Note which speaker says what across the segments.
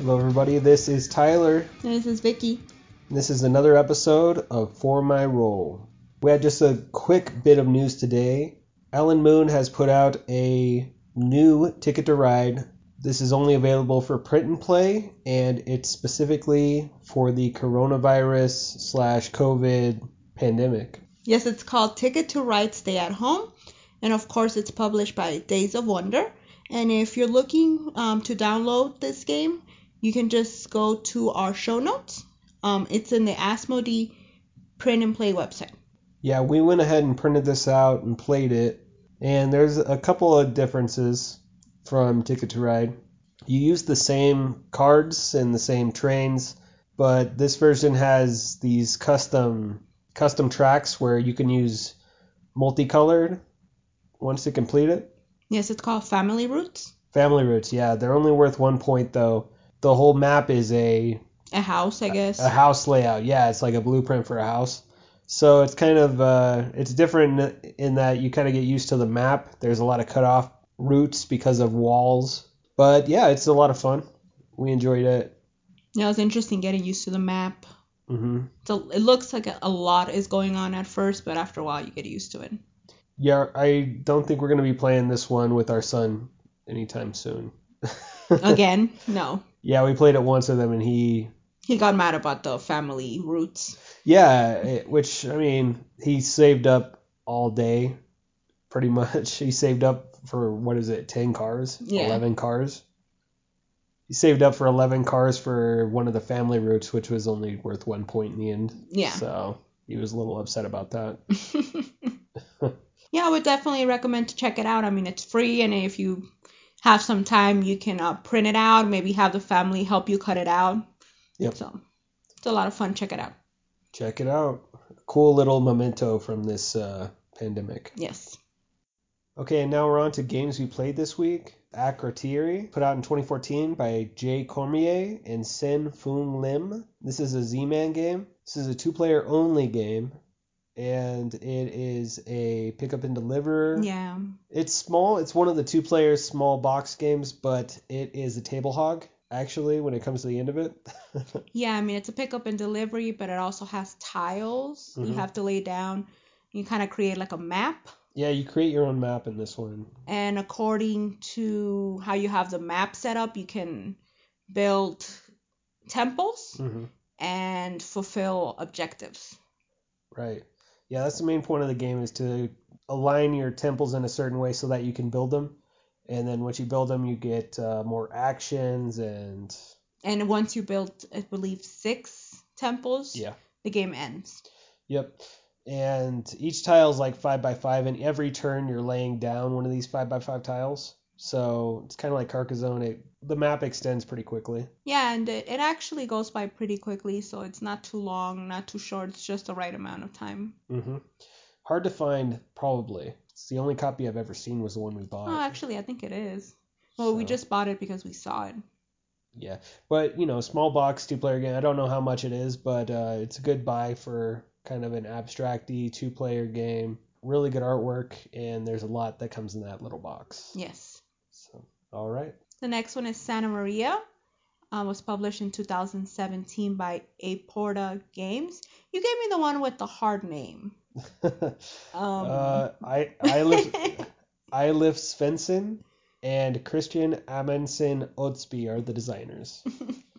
Speaker 1: Hello, everybody. This is Tyler.
Speaker 2: This is Vicky.
Speaker 1: This is another episode of For My Role. We had just a quick bit of news today. Alan Moon has put out a new Ticket to Ride. This is only available for print and play, and it's specifically for the coronavirus slash COVID pandemic.
Speaker 2: Yes, it's called Ticket to Ride Stay at Home, and of course, it's published by Days of Wonder. And if you're looking um, to download this game, you can just go to our show notes. Um, it's in the Asmodee print and play website.
Speaker 1: Yeah, we went ahead and printed this out and played it, and there's a couple of differences from Ticket to Ride. You use the same cards and the same trains, but this version has these custom custom tracks where you can use multicolored once you complete it.
Speaker 2: Yes, it's called Family Roots.
Speaker 1: Family routes, yeah, they're only worth one point though. The whole map is a
Speaker 2: A house, I guess.
Speaker 1: a house layout. Yeah, it's like a blueprint for a house. So it's kind of uh, it's different in that you kind of get used to the map. There's a lot of cut off routes because of walls, but yeah, it's a lot of fun. We enjoyed it.
Speaker 2: Yeah, it was interesting getting used to the map.
Speaker 1: hmm
Speaker 2: So it looks like a, a lot is going on at first, but after a while, you get used to it.
Speaker 1: Yeah, I don't think we're gonna be playing this one with our son anytime soon.
Speaker 2: Again, no.
Speaker 1: Yeah, we played it once with him, and he
Speaker 2: He got mad about the family roots.
Speaker 1: Yeah, it- which I mean, he saved up all day, pretty much. He saved up for what is it, ten cars,
Speaker 2: Yeah.
Speaker 1: eleven cars. He saved up for eleven cars for one of the family routes, which was only worth one point in the end.
Speaker 2: Yeah.
Speaker 1: So he was a little upset about that.
Speaker 2: yeah, I would definitely recommend to check it out. I mean, it's free, and if you have some time, you can uh, print it out. Maybe have the family help you cut it out.
Speaker 1: Yep.
Speaker 2: So it's a lot of fun. Check it out.
Speaker 1: Check it out. Cool little memento from this uh, pandemic.
Speaker 2: Yes.
Speaker 1: Okay, and now we're on to games we played this week. Akrotiri, put out in 2014 by Jay Cormier and Sen Foong Lim. This is a Z-Man game. This is a two-player only game, and it is a pickup and deliver.
Speaker 2: Yeah.
Speaker 1: It's small. It's one of the two-player small box games, but it is a table hog actually when it comes to the end of it.
Speaker 2: Yeah. I mean, it's a pickup and delivery, but it also has tiles you
Speaker 1: Mhm.
Speaker 2: have to lay down. You kind of create like a map.
Speaker 1: yeah, you create your own map in this one.
Speaker 2: and according to how you have the map set up, you can build temples
Speaker 1: hmm
Speaker 2: and fulfill objectives.
Speaker 1: Right. Yeah, that's the main point of the game is to align your temples in a certain way so that you can build them. And then once you build them, you get uh, more actions and
Speaker 2: And once you build, I believe, six temples,
Speaker 1: yeah.
Speaker 2: the game ends.
Speaker 1: Yep. And each tile is like five by five, and every turn you're laying down one of these five by five tiles. So it's kind of like Carcassonne. It, the map extends pretty quickly.
Speaker 2: Yeah, and it, it actually goes by pretty quickly, so it's not too long, not too short. It's just the right amount of time.
Speaker 1: hmm Hard to find, probably. It's the only copy I've ever seen was the one we bought.
Speaker 2: Oh, actually, I think it is. Well, we just bought it because we saw it.
Speaker 1: Yeah, but you know, small box two player game. I don't know how much it is, but uh, it's a good buy for kind of an abstracty two player game. Really good artwork, and there's a lot that comes in that little box.
Speaker 2: Yes.
Speaker 1: All right.
Speaker 2: The next one is Santa Maria. Um, was published in 2017 by Aporta Games. You gave me the one with the hard name. Um,
Speaker 1: uh, I I live Eilif Svensson and Kristian Amundsen Østby are the designers.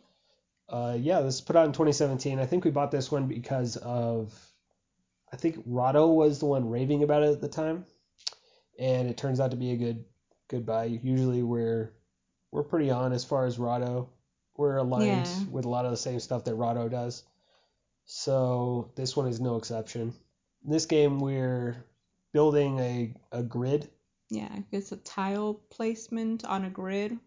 Speaker 1: uh, yeah, this is put out in 2017. I think we bought this one because of I think Rahdo was the one raving about it at the time, and it turns out to be a good good buy. Usually we're we're pretty on as far as Rahdo. We're aligned
Speaker 2: Yeah.
Speaker 1: with a lot of the same stuff that Rahdo does. So this one is no exception. In this game we're building a, a grid.
Speaker 2: yeah, it's a tile placement on a grid.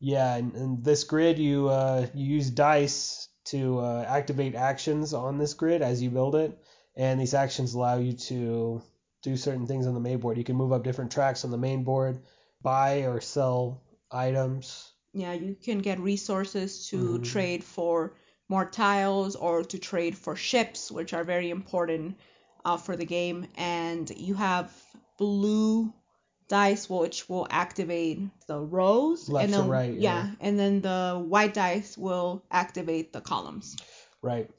Speaker 1: Yeah, and, and this grid you uh, you use dice to uh, activate actions on this grid as you build it, and these actions allow you to do certain things on the main board. You can move up different tracks on the main board, buy or sell items.
Speaker 2: Yeah, you can get resources to
Speaker 1: Mhm.
Speaker 2: trade for more tiles or to trade for ships, which are very important uh, for the game. And you have blue dice which will activate the rows
Speaker 1: Left
Speaker 2: and
Speaker 1: to
Speaker 2: then
Speaker 1: right, yeah.
Speaker 2: and then the white dice will activate the columns.
Speaker 1: Right.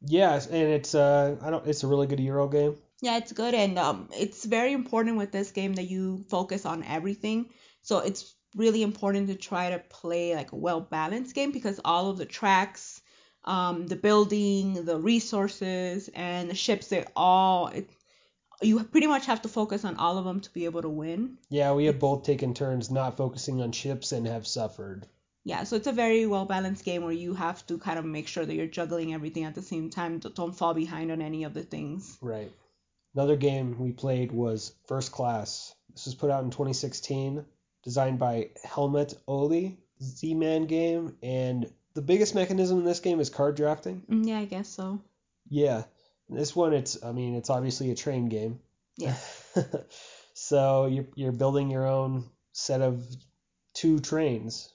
Speaker 1: Yes, and it's uh I don't it's a really good Euro game.
Speaker 2: Yeah, it's good and um it's very important with this game that you focus on everything. So it's really important to try to play like a well balanced game because all of the tracks, um, the building, the resources, and the ships they all it, you pretty much have to focus on all of them to be able to win.
Speaker 1: Yeah, we have both taken turns not focusing on ships and have suffered.
Speaker 2: Yeah, so it's a very well balanced game where you have to kind of make sure that you're juggling everything at the same time. Don't fall behind on any of the things.
Speaker 1: Right. Another game we played was First Class. This was put out in 2016, designed by Helmut Ohley, Z-Man game, and the biggest mechanism in this game is card drafting.
Speaker 2: Mm, Yeah, I guess so.
Speaker 1: Yeah. This one it's I mean, it's obviously a train game.
Speaker 2: Yeah.
Speaker 1: so you're you're building your own set of two trains,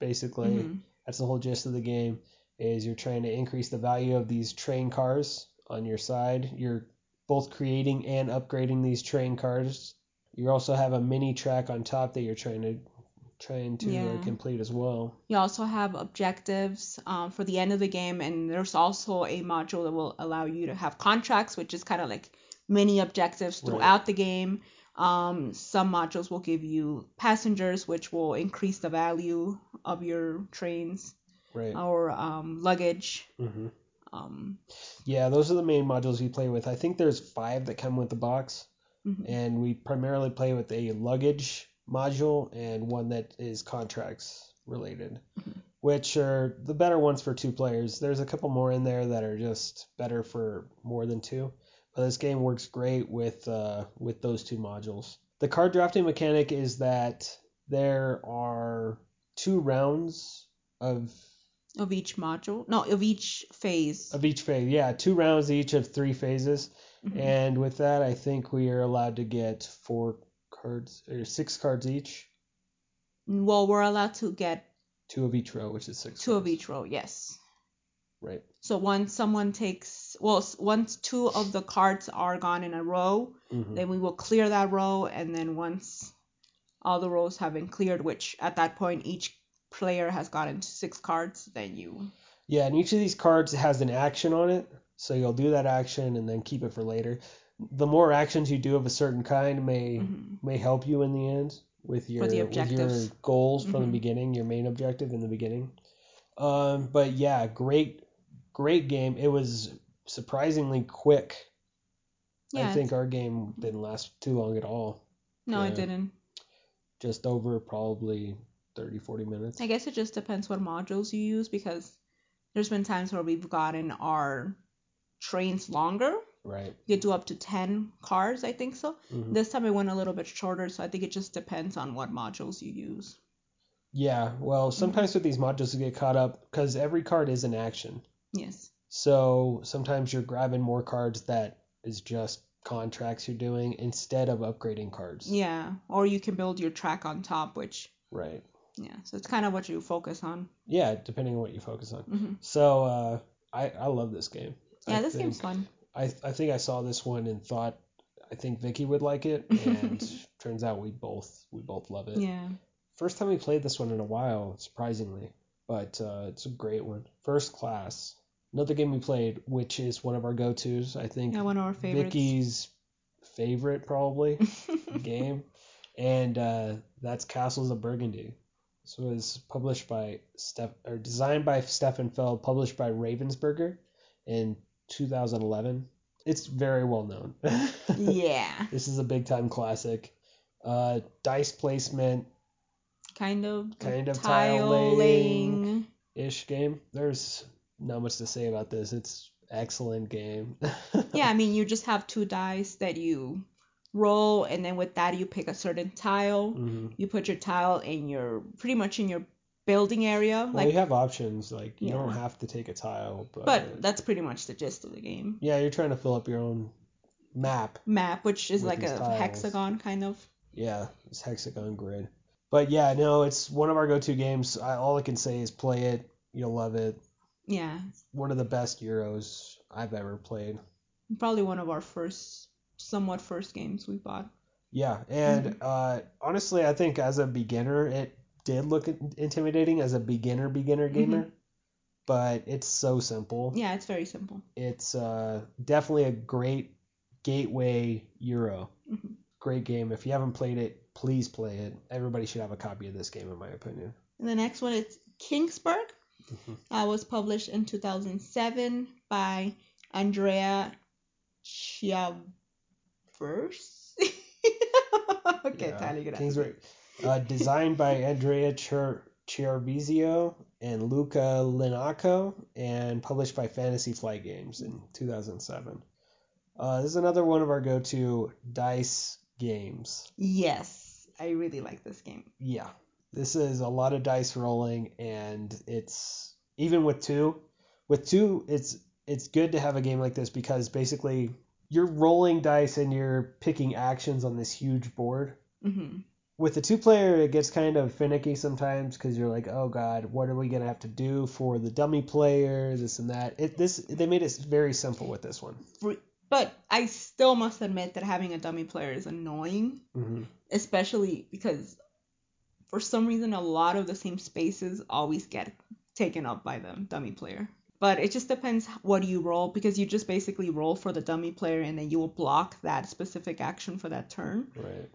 Speaker 1: basically.
Speaker 2: Mhm.
Speaker 1: That's the whole gist of the game. Is you're trying to increase the value of these train cars on your side. You're both creating and upgrading these train cars. You also have a mini track on top that you're trying to trying to uh,
Speaker 2: Yeah.
Speaker 1: complete as well.
Speaker 2: You also have objectives um, for the end of the game, and there's also a module that will allow you to have contracts, which is kind of like mini objectives
Speaker 1: Right.
Speaker 2: throughout the game. Um, some modules will give you passengers, which will increase the value of your trains,
Speaker 1: Right.
Speaker 2: or um, luggage.
Speaker 1: hmm
Speaker 2: Um,
Speaker 1: Yeah, those are the main modules we play with. I think there's five that come with the box.
Speaker 2: mhm.
Speaker 1: and we primarily play with a luggage module and one that is contracts related,
Speaker 2: Mhm.
Speaker 1: which are the better ones for two players. There's a couple more in there that are just better for more than two, but this game works great with uh, with those two modules. The card drafting mechanic is that there are two rounds of
Speaker 2: Of each module, no, of each phase.
Speaker 1: of each phase. Yeah, two rounds each of three phases.
Speaker 2: Mhm.
Speaker 1: And with that, I think we are allowed to get four cards or six cards each,
Speaker 2: Well, we're allowed to get
Speaker 1: two of each row, which is six.
Speaker 2: two of each row, yes.
Speaker 1: Right.
Speaker 2: So once someone takes, well, once two of the cards are gone in a row,
Speaker 1: hmm
Speaker 2: then we will clear that row, and then once all the rows have been cleared, which at that point each player has gotten six cards, then you.
Speaker 1: Yeah, and each of these cards has an action on it, so you'll do that action and then keep it for later. The more actions you do of a certain kind may
Speaker 2: Mhm.
Speaker 1: may help you in the end with your
Speaker 2: the
Speaker 1: with your goals from the
Speaker 2: Mhm.
Speaker 1: beginning, your main objective in the beginning. Um, but yeah, great great game. It was surprisingly quick.
Speaker 2: Yeah.
Speaker 1: I think our game didn't last too long at all.
Speaker 2: no,
Speaker 1: yeah.
Speaker 2: it didn't.
Speaker 1: Just over probably 30, 40 minutes.
Speaker 2: I guess it just depends what modules you use because there's been times where we've gotten our trains longer.
Speaker 1: Right.
Speaker 2: You do up to 10 cars, I think so.
Speaker 1: Mhm.
Speaker 2: This time it went a little bit shorter, so I think it just depends on what modules you use.
Speaker 1: Yeah, well,
Speaker 2: Mm-hmm.
Speaker 1: sometimes with these modules you get caught up because every card is an action.
Speaker 2: Yes.
Speaker 1: So sometimes you're grabbing more cards that is just contracts you're doing instead of upgrading cards.
Speaker 2: Yeah. Or you can build your track on top, which,
Speaker 1: Right.
Speaker 2: Yeah. So it's kind of what you focus on.
Speaker 1: Yeah, depending on what you focus on.
Speaker 2: hmm
Speaker 1: So uh, I I love this game.
Speaker 2: Yeah,
Speaker 1: I
Speaker 2: this
Speaker 1: think,
Speaker 2: game's fun.
Speaker 1: I I think I saw this one and thought I think Vicky would like it, and turns out we both we both love it.
Speaker 2: Yeah.
Speaker 1: First time we played this one in a while, surprisingly, but uh, it's a great one. First class. Another game we played, which is one of our go-tos. I think
Speaker 2: Yeah, one of our favorites.
Speaker 1: Vicky's favorite probably game, and uh, that's Castles of Burgundy. This was published by Steph or designed by Stefan Feld, published by Ravensburger in 2011. It's very well known.
Speaker 2: yeah.
Speaker 1: This is a big time classic. Uh, dice placement
Speaker 2: Kind of.
Speaker 1: Kind of
Speaker 2: tile
Speaker 1: laying. ish game. There's not much to say about this. It's excellent game.
Speaker 2: Yeah, I mean, you just have two dice that you roll, and then with that, you pick a certain tile.
Speaker 1: hmm
Speaker 2: You put your tile in your, pretty much in your building area.
Speaker 1: Well,
Speaker 2: like,
Speaker 1: you have options. Like you
Speaker 2: Yeah.
Speaker 1: don't have to take a tile, but,
Speaker 2: but that's pretty much the gist of the game.
Speaker 1: yeah, you're trying to fill up your own map.
Speaker 2: Map, which is like a
Speaker 1: tiles.
Speaker 2: hexagon kind of.
Speaker 1: Yeah, it's hexagon grid. But yeah, no, it's one of our go-to games. I, all I can say is play it. You'll love it.
Speaker 2: Yeah,
Speaker 1: One of the best Euros I've ever played.
Speaker 2: probably one of our first, somewhat first games we bought.
Speaker 1: Yeah, and uh, honestly, I think as a beginner, it did look intimidating as a beginner beginner gamer, but it's so simple.
Speaker 2: Yeah, it's very simple.
Speaker 1: It's uh, definitely a great gateway Euro.
Speaker 2: Mhm.
Speaker 1: Great game. If you haven't played it, please play it. Everybody should have a copy of this game, in my opinion.
Speaker 2: And the next one is Kingsburg.
Speaker 1: Mhm.
Speaker 2: Uh, was published in 2007 by Andrea Chiavers. okay,
Speaker 1: Yeah,
Speaker 2: Tyler, you gotta
Speaker 1: Uh, designed by Andrea Chir- Chiarvesio and Luca Iennaco, and published by Fantasy Flight Games in 2007. Uh, this is another one of our go-to dice games.
Speaker 2: Yes, I really like this game.
Speaker 1: Yeah, this is a lot of dice rolling, and it's even with two. With two, it's it's good to have a game like this because basically you're rolling dice and you're picking actions on this huge board.
Speaker 2: hmm
Speaker 1: with the two player it gets kind of finicky sometimes because you're like oh god what are we gonna have to do for the dummy player this and that it this they made it very simple with this one
Speaker 2: But I still must admit that having a dummy player is annoying,
Speaker 1: mm-hmm.
Speaker 2: especially because for some reason a lot of the same spaces always get taken up by the dummy player. But it just depends what you roll because you just basically roll for the dummy player and then you will block that specific action for that turn.
Speaker 1: right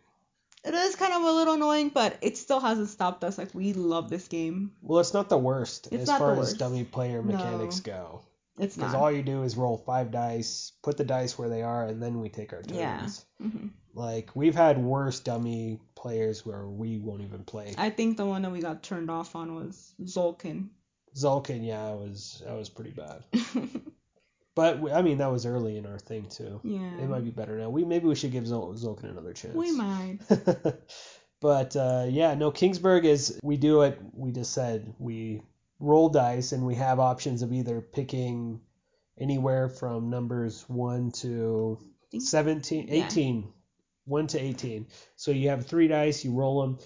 Speaker 2: It is kind of a little annoying, but it still hasn't stopped us. Like we love this game.
Speaker 1: well it's not the worst
Speaker 2: It's
Speaker 1: as far as dummy player
Speaker 2: No.
Speaker 1: mechanics go
Speaker 2: It's not.
Speaker 1: because all you do is roll five dice put the dice where they are and then we take our turns
Speaker 2: Yeah. hmm
Speaker 1: like we've had worse dummy players where we won't even play
Speaker 2: I think the one that we got turned off on was Tzolk'in.
Speaker 1: Tzolk'in yeah it was that was pretty bad but we- I mean that was early in our thing too
Speaker 2: yeah.
Speaker 1: It might be better now. We maybe we should give Zul- Tzolk'in another chance.
Speaker 2: We might.
Speaker 1: but uh, yeah, no. Kingsburg is we do it. We just said we roll dice and we have options of either picking anywhere from numbers one to
Speaker 2: think-
Speaker 1: 17,
Speaker 2: yeah.
Speaker 1: 18, one to eighteen. So you have three dice. You roll them,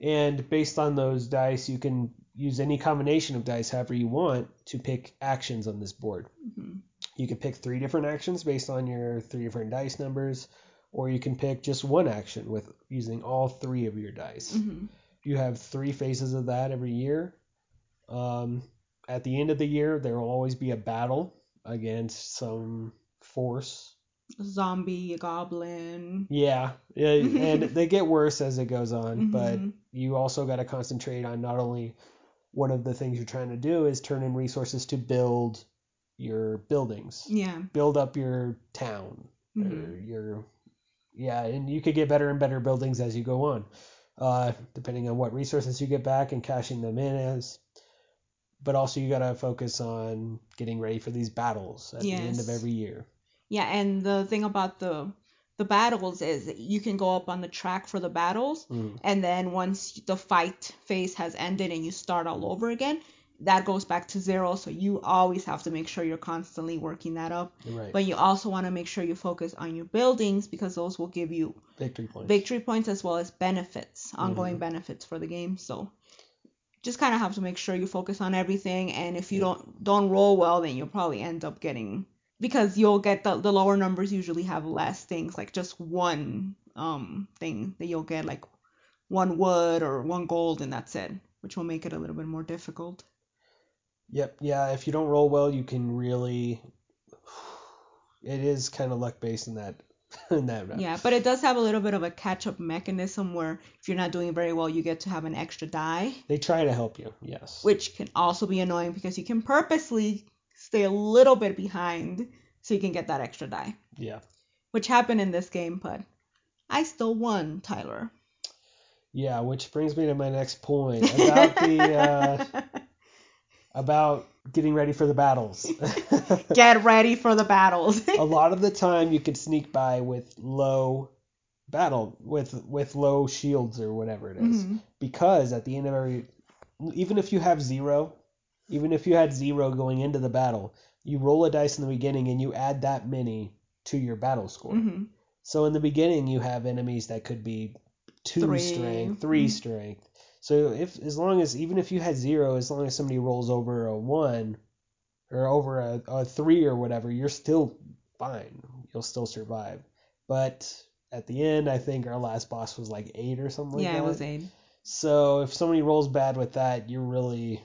Speaker 1: and based on those dice, you can use any combination of dice however you want to pick actions on this board.
Speaker 2: hmm
Speaker 1: You can pick three different actions based on your three different dice numbers, or you can pick just one action with using all three of your dice.
Speaker 2: hmm
Speaker 1: You have three phases of that every year. Um, at the end of the year, there will always be a battle against some force.
Speaker 2: Zombie, goblin.
Speaker 1: Yeah, yeah, and they get worse as it goes on, but
Speaker 2: Mhm.
Speaker 1: you also got to concentrate on not only one of the things you're trying to do is turn in resources to build your buildings,
Speaker 2: Yeah.
Speaker 1: build up your town, or
Speaker 2: hmm
Speaker 1: your yeah, and you could get better and better buildings as you go on, uh, depending on what resources you get back and cashing them in as. But also you gotta focus on getting ready for these battles at the end of every year.
Speaker 2: Yeah, and the thing about the the battles is you can go up on the track for the battles,
Speaker 1: Mm.
Speaker 2: and then once the fight phase has ended and you start all over again, that goes back to zero. So you always have to make sure you're constantly working that up.
Speaker 1: Right.
Speaker 2: But you also want to make sure you focus on your buildings because those will give you
Speaker 1: Victory points.
Speaker 2: victory points as well as benefits, ongoing benefits for the game. So just kind of have to make sure you focus on everything. And if you
Speaker 1: Yeah.
Speaker 2: don't don't roll well, then you'll probably end up getting because you'll get the the lower numbers usually have less things like just one um thing that you'll get like one wood or one gold and that's it, which will make it a little bit more difficult.
Speaker 1: Yep. Yeah. If you don't roll well, you can really. It is kind of luck based in that. In that. route.
Speaker 2: Yeah, but it does have a little bit of a catch up mechanism where if you're not doing very well, you get to have an extra die.
Speaker 1: They try to help you. Yes.
Speaker 2: which can also be annoying because you can purposely stay a little bit behind so you can get that extra die,
Speaker 1: Yeah.
Speaker 2: which happened in this game, but I still won, Tyler.
Speaker 1: Yeah. Which brings me to my next point about the uh, about getting ready for the battles.
Speaker 2: Get ready for the battles.
Speaker 1: a lot of the time you could sneak by with low battle with with low shields or whatever it is.
Speaker 2: Mhm.
Speaker 1: because at the end of every even if you have zero even if you had zero going into the battle you roll a dice in the beginning and you add that many to your battle score
Speaker 2: Mhm.
Speaker 1: so in the beginning you have enemies that could be two
Speaker 2: Three.
Speaker 1: strength 3
Speaker 2: Mhm.
Speaker 1: strength so if as long as even if you had zero as long as somebody rolls over a one or over a, a three or whatever you're still fine you'll still survive but at the end. I think our last boss was like eight or something like
Speaker 2: yeah,
Speaker 1: that.
Speaker 2: it was eight.
Speaker 1: So if somebody rolls bad with that, you're really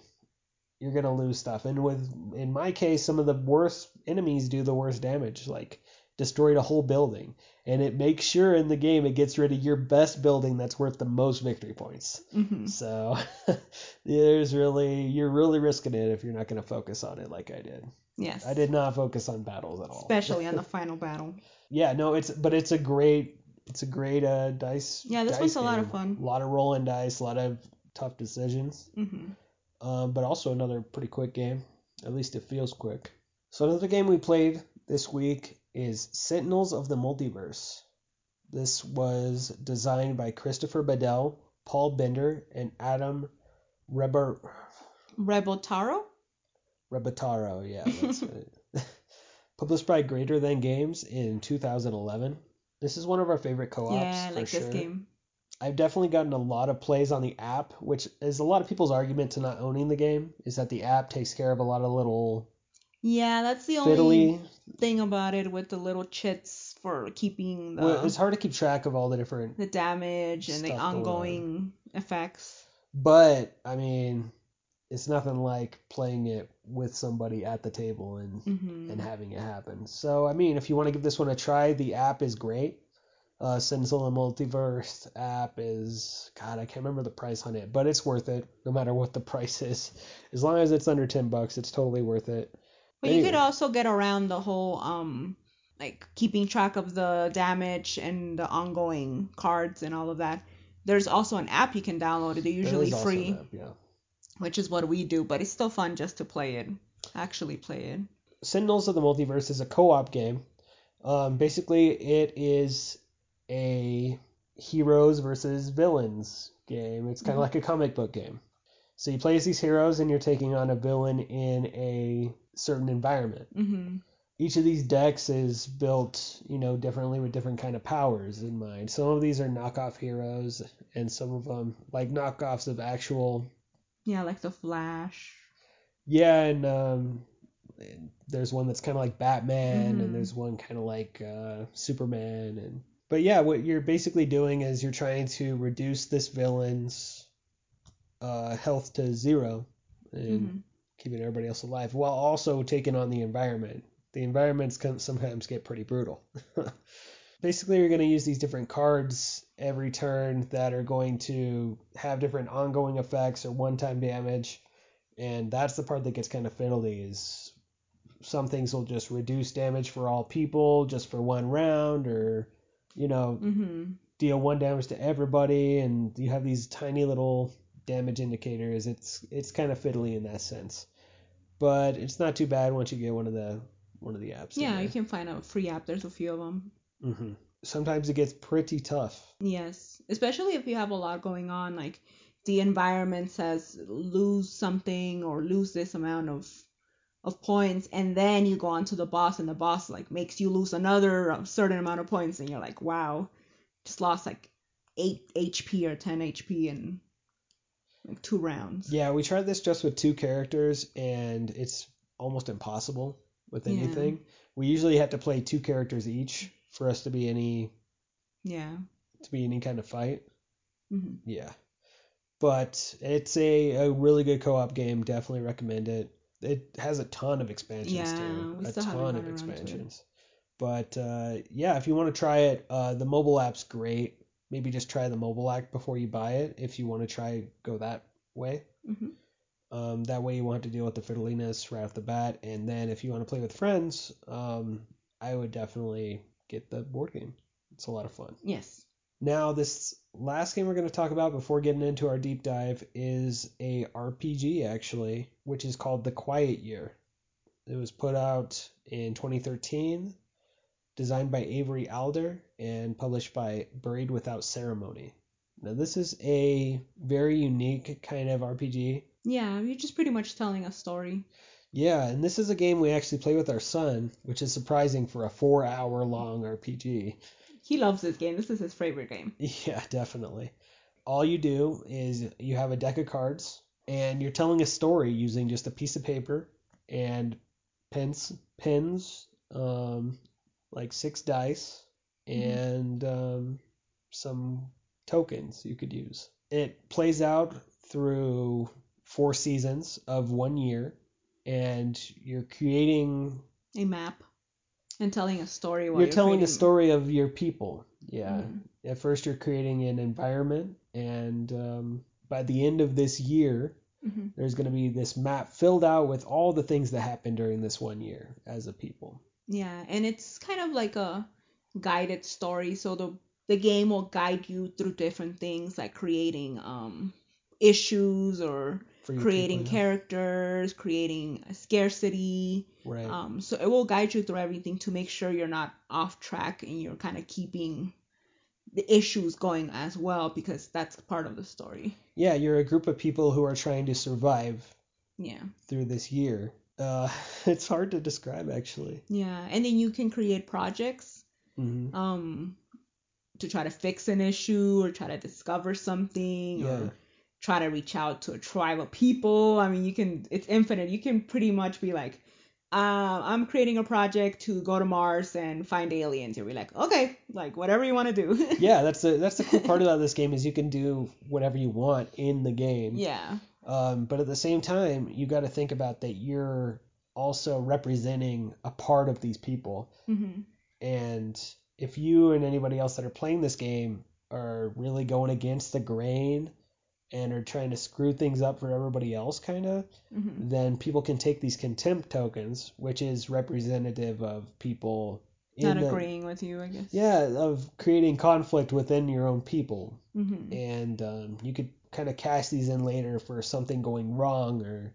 Speaker 1: you're gonna lose stuff. And with in my case, some of the worst enemies do the worst damage, like destroyed a whole building. And it makes sure in the game it gets rid of your best building that's worth the most victory points.
Speaker 2: hmm
Speaker 1: So there's really you're really risking it if you're not gonna focus on it like I did.
Speaker 2: Yes.
Speaker 1: I did not focus on battles at all.
Speaker 2: Especially on the final battle.
Speaker 1: Yeah, no, it's but it's a great it's a great uh dice.
Speaker 2: Yeah, this
Speaker 1: dice
Speaker 2: one's a lot of fun.
Speaker 1: A lot of rolling dice, a lot of tough decisions.
Speaker 2: hmm
Speaker 1: Um, but also another pretty quick game. At least it feels quick. So another game we played this week is Sentinels of the Multiverse. This was designed by Christopher Badell, Paul Bender, and Adam Reber
Speaker 2: Rebel Taro?
Speaker 1: Rebottaro. Yeah, that's it. Published by Greater Than Games in 2011. This is one of our favorite co-ops
Speaker 2: yeah, I
Speaker 1: for
Speaker 2: like
Speaker 1: sure.
Speaker 2: this game.
Speaker 1: I've definitely gotten a lot of plays on the app, which is a lot of people's argument to not owning the game, is that the app takes care of a lot of little
Speaker 2: Yeah, that's the only thing about it with the little chits for keeping the
Speaker 1: Well, it's hard to keep track of all the different,
Speaker 2: the damage and the ongoing effects.
Speaker 1: but I mean, it's nothing like playing it with somebody at the table and
Speaker 2: hmm
Speaker 1: and having it happen. So I mean, if you want to give this one a try, the app is great. Uh, and Multiverse app is God, I can't remember the price on it, but it's worth it no matter what the price is. As long as it's under ten bucks, it's totally worth it.
Speaker 2: But you could also get around the whole um like keeping track of the damage and the ongoing cards and all of that. There's also an app you can download. They're usually free,
Speaker 1: app, yeah.
Speaker 2: which is what we do, but it's still fun just to play it. Actually play it.
Speaker 1: Sentinels of the Multiverse is a co-op game. Um, basically, it is a heroes versus villains game. It's kind of
Speaker 2: Mhm.
Speaker 1: like a comic book game. So you play as these heroes, and you're taking on a villain in a certain environment.
Speaker 2: hmm
Speaker 1: Each of these decks is built, you know, differently with different kind of powers in mind. Some of these are knockoff heroes, and some of them like knockoffs of actual
Speaker 2: Yeah, like the Flash.
Speaker 1: Yeah, and um, there's one that's kind of like Batman,
Speaker 2: Mhm.
Speaker 1: and there's one kind of like uh, Superman, and but yeah, what you're basically doing is you're trying to reduce this villain's uh, health to zero and
Speaker 2: hmm
Speaker 1: keeping everybody else alive, while also taking on the environment. The environments can sometimes get pretty brutal. basically, you're going to use these different cards every turn that are going to have different ongoing effects or one-time damage and that's the part that gets kind of fiddly is some things will just reduce damage for all people just for one round or you know
Speaker 2: hmm
Speaker 1: deal one damage to everybody and you have these tiny little damage indicators it's it's kind of fiddly in that sense but it's not too bad once you get one of the one of the apps
Speaker 2: Yeah, you can find a free app. There's a few of them.
Speaker 1: Mm-hmm. sometimes it gets pretty tough
Speaker 2: Yes, especially if you have a lot going on, like the environment says lose something or lose this amount of of points, and then you go on to the boss, and the boss like makes you lose another certain amount of points, and you're like, wow, just lost like eight HP or ten HP in like two rounds.
Speaker 1: Yeah, we tried this just with two characters, and it's almost impossible with
Speaker 2: Yeah.
Speaker 1: anything. We usually have to play two characters each for us to be any
Speaker 2: Yeah.
Speaker 1: to be any kind of fight.
Speaker 2: hmm
Speaker 1: Yeah, but it's a, a really good co-op game. Definitely recommend it. It has a ton of expansions
Speaker 2: Yeah,
Speaker 1: too.
Speaker 2: we
Speaker 1: A
Speaker 2: still
Speaker 1: ton of
Speaker 2: gotten around to it.
Speaker 1: expansions. But uh, yeah, if you want to try it, uh, the mobile app's great. Maybe just try the mobile app before you buy it if you want to try go that way.
Speaker 2: hmm
Speaker 1: Um, that way you won't have to deal with the fiddliness right off the bat. And then if you want to play with friends, um, I would definitely get the board game. It's a lot of fun.
Speaker 2: Yes.
Speaker 1: Now, this last game we're going to talk about before getting into our deep dive is a RPG actually, which is called The Quiet Year. It was put out in 2013, designed by Avery Alder and published by Buried Without Ceremony. Now, this is a very unique kind of RPG.
Speaker 2: Yeah, you're just pretty much telling a story.
Speaker 1: Yeah, and this is a game we actually play with our son, which is surprising for a four hour long RPG.
Speaker 2: He loves this game. This is his favorite game.
Speaker 1: Yeah, definitely. All you do is you have a deck of cards and you're telling a story using just a piece of paper and pens, pens, um, like six dice, and um, some tokens you could use. It plays out through four seasons of one year, and you're creating.
Speaker 2: A map and telling a story. While
Speaker 1: You're telling a story of your people. Yeah.
Speaker 2: Mhm.
Speaker 1: At first, you're creating an environment, and um, by the end of this year,
Speaker 2: Mhm.
Speaker 1: there's going to be this map filled out with all the things that happened during this one year as a people.
Speaker 2: Yeah, and it's kind of like a guided story. So the the game will guide you through different things like creating um issues or creating characters, creating scarcity.
Speaker 1: Right.
Speaker 2: Um, so it will guide you through everything to make sure you're not off track and you're kind of keeping the issues going as well because that's part of the story.
Speaker 1: yeah, you're a group of people who are trying to survive
Speaker 2: Yeah.
Speaker 1: through this year. Uh, it's hard to describe actually.
Speaker 2: Yeah, and then you can create projects
Speaker 1: hmm
Speaker 2: um to try to fix an issue or try to discover something
Speaker 1: Yeah.
Speaker 2: or try to reach out to a tribe of people. I mean, you can it's infinite. You can pretty much be like uh, I'm creating a project to go to Mars and find aliens. You'll be like, okay, like whatever you want to do.
Speaker 1: Yeah, that's the that's the cool part about this game is you can do whatever you want in the game.
Speaker 2: yeah.
Speaker 1: Um, but at the same time, you got to think about that you're also representing a part of these people.
Speaker 2: hmm
Speaker 1: And if you and anybody else that are playing this game are really going against the grain and are trying to screw things up for everybody else, kind of,
Speaker 2: hmm
Speaker 1: then people can take these contempt tokens, which is representative of people
Speaker 2: Not
Speaker 1: the,
Speaker 2: agreeing with you, I guess.
Speaker 1: yeah, of creating conflict within your own people.
Speaker 2: Hmm
Speaker 1: and um, you could kind of cash these in later for something going wrong or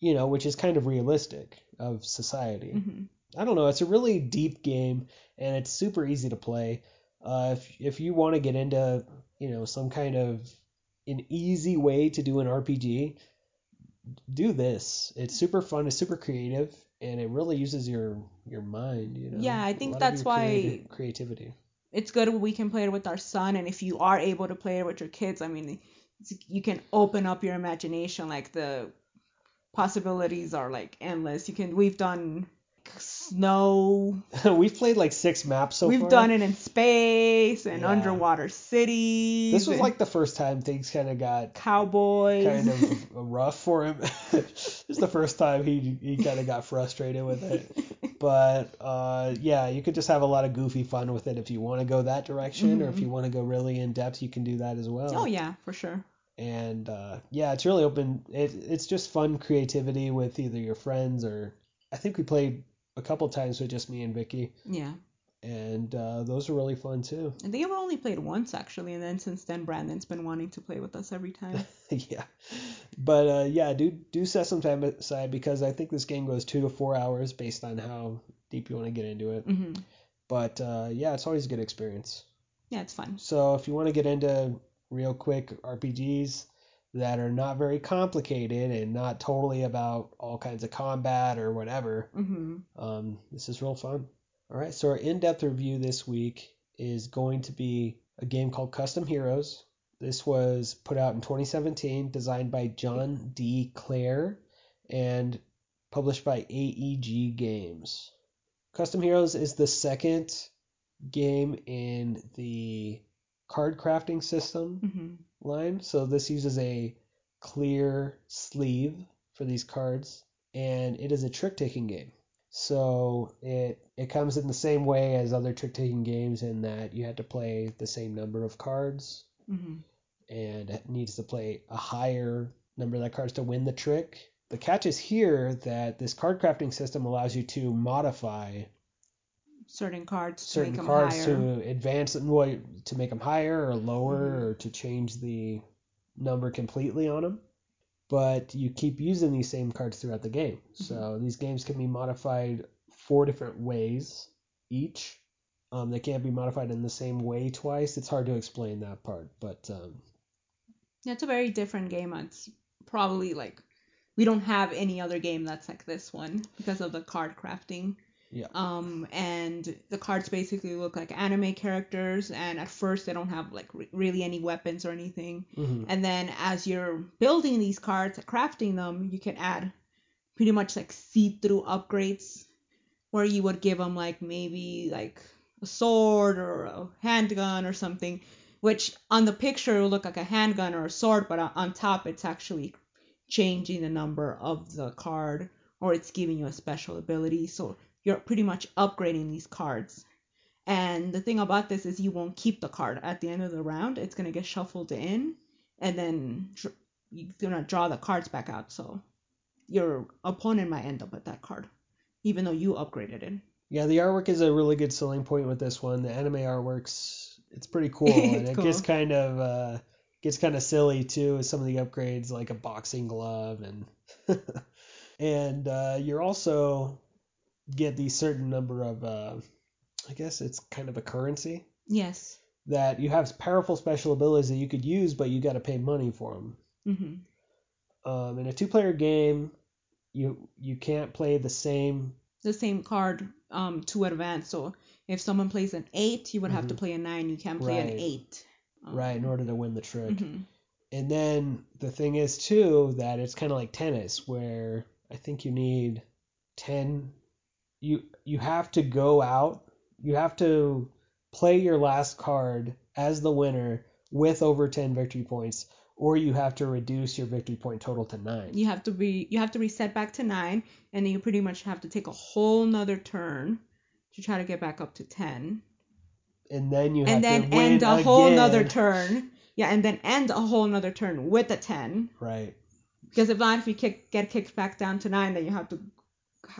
Speaker 1: you know which is kind of realistic of society.
Speaker 2: Hmm
Speaker 1: i don't know it's a really deep game and it's super easy to play. Uh, if, if you want to get into you know some kind of an easy way to do an rpg do this. It's super fun it's super creative and it really uses your your mind you know?
Speaker 2: Yeah, I think that's why-
Speaker 1: creati- creativity.
Speaker 2: it's good we can play it with our son and if you are able to play it with your kids i mean you can open up your imagination like the possibilities are like endless. You can we've done snow
Speaker 1: we've played like six maps so far.
Speaker 2: we've
Speaker 1: far
Speaker 2: done it in space and
Speaker 1: Yeah.
Speaker 2: underwater cities
Speaker 1: This was like the first time things kind of got
Speaker 2: cowboys
Speaker 1: kind of rough for him. it's the first time he he kind of got frustrated with it. But uh, yeah, you could just have a lot of goofy fun with it if you want to go that direction, or if
Speaker 2: Mhm.
Speaker 1: you want to go really in depth, you can do that as well.
Speaker 2: oh yeah for sure
Speaker 1: And uh, yeah, it's really open. It, it's just fun creativity with either your friends or I think we played a couple times with just me and Vicky,
Speaker 2: yeah
Speaker 1: and uh, those were really fun too.
Speaker 2: i think i've only played once actually and then since then brandon's been wanting to play with us every time
Speaker 1: yeah, but uh, yeah, do do set some time aside because I think this game goes two to four hours based on how deep you want to get into it.
Speaker 2: hmm
Speaker 1: But uh, yeah, it's always a good experience.
Speaker 2: yeah it's fun
Speaker 1: So if you want to get into real quick RPGs that are not very complicated and not totally about all kinds of combat or whatever,
Speaker 2: hmm
Speaker 1: um, this is real fun. All right, so our in-depth review this week is going to be a game called Custom Heroes. This was put out in 2017, designed by John D. Clair and published by AEG Games. Custom Heroes is the second game in the card crafting system
Speaker 2: hmm
Speaker 1: line. So this uses a clear sleeve for these cards, and it is a trick taking game. So it it comes in the same way as other trick taking games in that you have to play the same number of cards
Speaker 2: hmm
Speaker 1: and it needs to play a higher number of that cards to win the trick. The catch is here that this card crafting system allows you to modify
Speaker 2: certain cards to
Speaker 1: certain
Speaker 2: make them
Speaker 1: cards
Speaker 2: higher.
Speaker 1: to advance well, to make them higher or lower
Speaker 2: Mhm.
Speaker 1: or to change the number completely on them. But you keep using these same cards throughout the game.
Speaker 2: Mm-hmm.
Speaker 1: So these games can be modified four different ways each. Um, they can't be modified in the same way twice. It's hard to explain that part, but um,
Speaker 2: Yeah, it's a very different game. It's probably like we don't have any other game that's like this one because of the card crafting.
Speaker 1: Yeah.
Speaker 2: Um, and the cards basically look like anime characters, and at first they don't have like re- really any weapons or anything.
Speaker 1: mhm.
Speaker 2: And then as you're building these cards, crafting them, you can add pretty much like see-through upgrades, where you would give them like maybe like a sword or a handgun or something, which on the picture it will look like a handgun or a sword, but on, on top it's actually changing the number of the card or it's giving you a special ability. So you're pretty much upgrading these cards. And the thing about this is you won't keep the card at the end of the round. It's gonna get shuffled in, and then you're gonna draw the cards back out. So your opponent might end up with that card, even though you upgraded it.
Speaker 1: Yeah, the artwork is a really good selling point with this one. The anime artwork's it's pretty cool, and it
Speaker 2: cool.
Speaker 1: gets kind of uh, gets kind of silly too with some of the upgrades, like a boxing glove, and and uh, you're also get these certain number of uh, I guess it's kind of a currency
Speaker 2: Yes.
Speaker 1: that you have powerful special abilities that you could use, but you got to pay money for them.
Speaker 2: hmm
Speaker 1: Um, in a two-player game, you you can't play the same
Speaker 2: The same card um to advance. So if someone plays an eight, you would have to
Speaker 1: Mhm.
Speaker 2: play a nine. You can't play an eight. Um,
Speaker 1: right in order to win the trick.
Speaker 2: mhm.
Speaker 1: And then the thing is too that it's kind of like tennis, where I think you need ten. You you have to go out. You have to play your last card as the winner with over ten victory points, or you have to reduce your victory point total to nine.
Speaker 2: You have to be you have to reset back to nine, and then you pretty much have to take a whole nother turn to try to get back up to ten.
Speaker 1: And then you have
Speaker 2: and then end a whole nother turn. Yeah, and then end a whole nother turn with a ten.
Speaker 1: Right.
Speaker 2: Because if not, if you kick, get kicked back down to nine, then you have to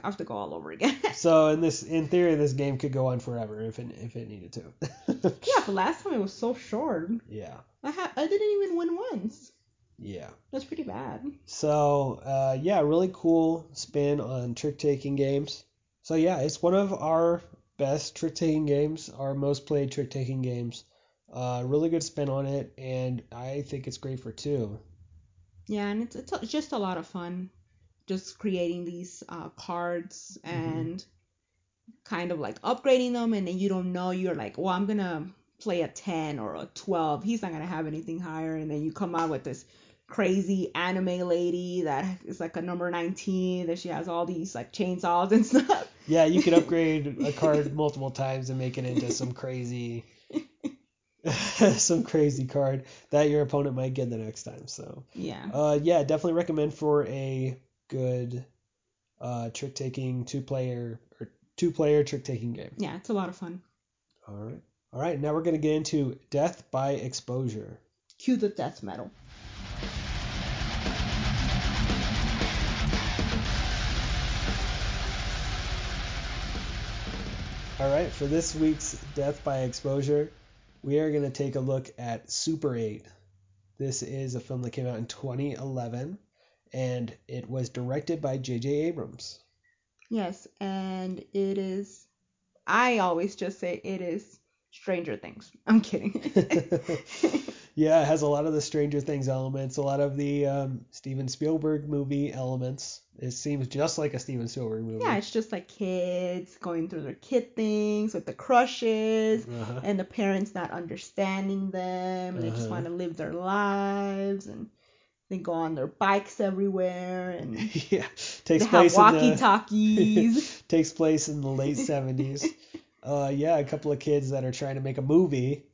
Speaker 2: have to go all over again.
Speaker 1: So in this, in theory, this game could go on forever if it if it needed to.
Speaker 2: yeah, but last time it was so short.
Speaker 1: yeah.
Speaker 2: I ha- I didn't even win once.
Speaker 1: Yeah.
Speaker 2: That's pretty bad.
Speaker 1: So uh, yeah, really cool spin on trick taking games. So yeah, it's one of our best trick taking games, our most played trick taking games. Uh, really good spin on it, and I think it's great for two.
Speaker 2: Yeah, and it's it's, it's just a lot of fun, just creating these uh, cards and kind of like upgrading them, and then you don't know you're like, well, I'm gonna play a ten or a twelve. He's not gonna have anything higher, and then you come out with this crazy anime lady that is like a number 19 that she has all these like chainsaws and stuff
Speaker 1: Yeah, you could upgrade a card multiple times and make it into some crazy, some crazy card that your opponent might get the next time. So.
Speaker 2: yeah
Speaker 1: Uh, yeah, definitely recommend for a good uh, trick taking two player or two player trick taking game.
Speaker 2: yeah it's a lot of fun
Speaker 1: All right. All right, now we're going to get into death by exposure.
Speaker 2: cue the death metal
Speaker 1: All right, for this week's death by exposure, we are going to take a look at Super 8. This is a film that came out in 2011 and it was directed by J.J. Abrams.
Speaker 2: yes and it is i always just say it is stranger things i'm kidding
Speaker 1: yeah, it has a lot of the Stranger Things elements, a lot of the um, Steven Spielberg movie elements. It seems just like a Steven Spielberg movie.
Speaker 2: Yeah, it's just like kids going through their kid things with the crushes
Speaker 1: Uh-huh.
Speaker 2: and the parents not understanding them. They just
Speaker 1: Uh-huh.
Speaker 2: want to live their lives and they go on their bikes everywhere and
Speaker 1: yeah, takes
Speaker 2: they
Speaker 1: place the
Speaker 2: walkie-talkies.
Speaker 1: takes place in the late 70s. Uh, yeah, a couple of kids that are trying to make a movie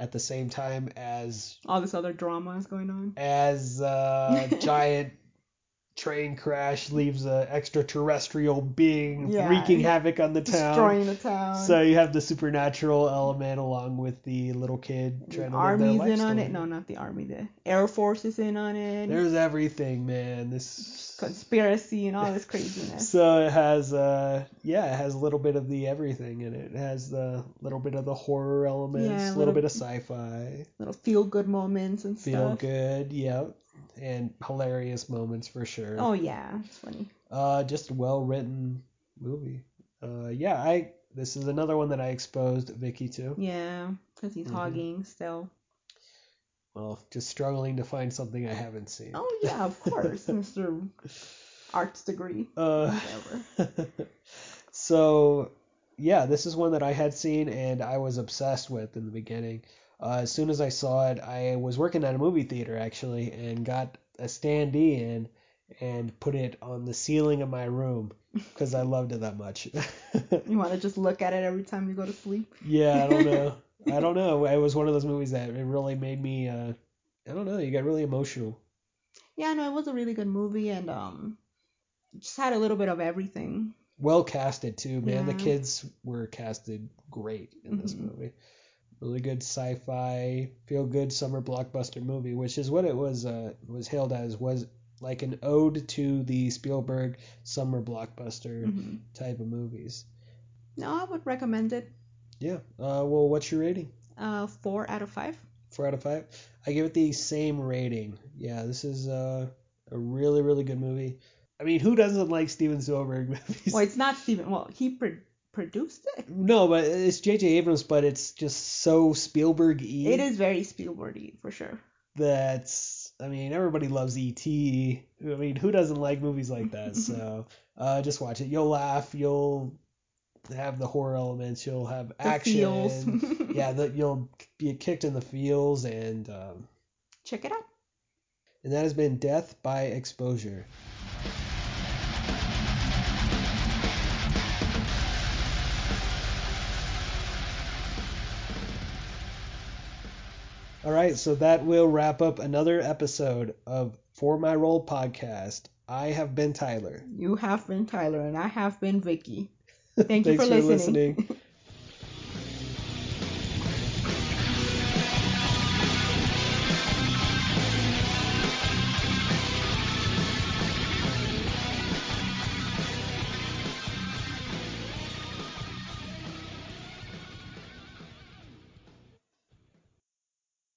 Speaker 1: at the same time as
Speaker 2: All this other drama is going on.
Speaker 1: as uh, giant train crash leaves a extraterrestrial being
Speaker 2: Yeah.
Speaker 1: wreaking havoc on the town.
Speaker 2: Destroying the town.
Speaker 1: So you have the supernatural element along with the little kid
Speaker 2: the
Speaker 1: trying to
Speaker 2: army's
Speaker 1: live
Speaker 2: in on it. No, not the army. The air force is in on it.
Speaker 1: There's everything, man. This
Speaker 2: conspiracy and all this craziness.
Speaker 1: so it has uh yeah, it has a little bit of the everything in it. It has the little bit of the horror elements,
Speaker 2: Yeah,
Speaker 1: a little
Speaker 2: little-
Speaker 1: bit of sci-fi,
Speaker 2: Little feel good moments and
Speaker 1: feel
Speaker 2: stuff.
Speaker 1: Feel good, yep, and hilarious moments for sure.
Speaker 2: Oh yeah, it's funny.
Speaker 1: Uh, just well-written movie. Uh, yeah, I this is another one that I exposed Vicky to.
Speaker 2: Yeah, because he's
Speaker 1: Mhm.
Speaker 2: hogging still.
Speaker 1: Well, just struggling to find something I haven't seen.
Speaker 2: Oh yeah, of course, Mr. Arts degree.
Speaker 1: Uh,
Speaker 2: Whatever.
Speaker 1: so, yeah, this is one that I had seen and I was obsessed with in the beginning. Uh, as soon as I saw it, I was working at a movie theater actually and got a standee in, and put it on the ceiling of my room because I loved it that much.
Speaker 2: You want to just look at it every time you go to sleep?
Speaker 1: yeah, I don't know. I don't know. It was one of those movies that it really made me. Uh, I don't know. You got really emotional.
Speaker 2: Yeah, no, it was a really good movie and um, just had a little bit of everything.
Speaker 1: Well casted too, man. The kids were casted great in this
Speaker 2: Mhm.
Speaker 1: movie. Really good sci-fi, feel good summer blockbuster movie, which is what it was. Uh, was hailed as was like an ode to the Spielberg summer blockbuster
Speaker 2: hmm
Speaker 1: type of movies.
Speaker 2: No, I would recommend it.
Speaker 1: Yeah. Uh, well, what's your rating?
Speaker 2: Uh, four out of five.
Speaker 1: Four out of five. I give it the same rating. Yeah, this is uh, a really, really good movie. I mean, who doesn't like Steven Spielberg movies?
Speaker 2: Well, it's not Steven. Well, he pro- produced it.
Speaker 1: No, but it's J.J. Abrams, but it's just so Spielberg-y.
Speaker 2: It is very Spielberg for sure.
Speaker 1: That's, I mean, everybody loves E.T. I mean, who doesn't like movies like that? So, uh, just watch it. You'll laugh. You'll have the horror elements. You'll have
Speaker 2: The
Speaker 1: action.
Speaker 2: feels.
Speaker 1: yeah, the, you'll be kicked in the feels, and um,
Speaker 2: Check it out.
Speaker 1: and that has been Death by Exposure. All right, so that will wrap up another episode of For My Role podcast. I have been Tyler.
Speaker 2: You have been Tyler, and I have been Vicky. Thank you
Speaker 1: Thanks
Speaker 2: for listening.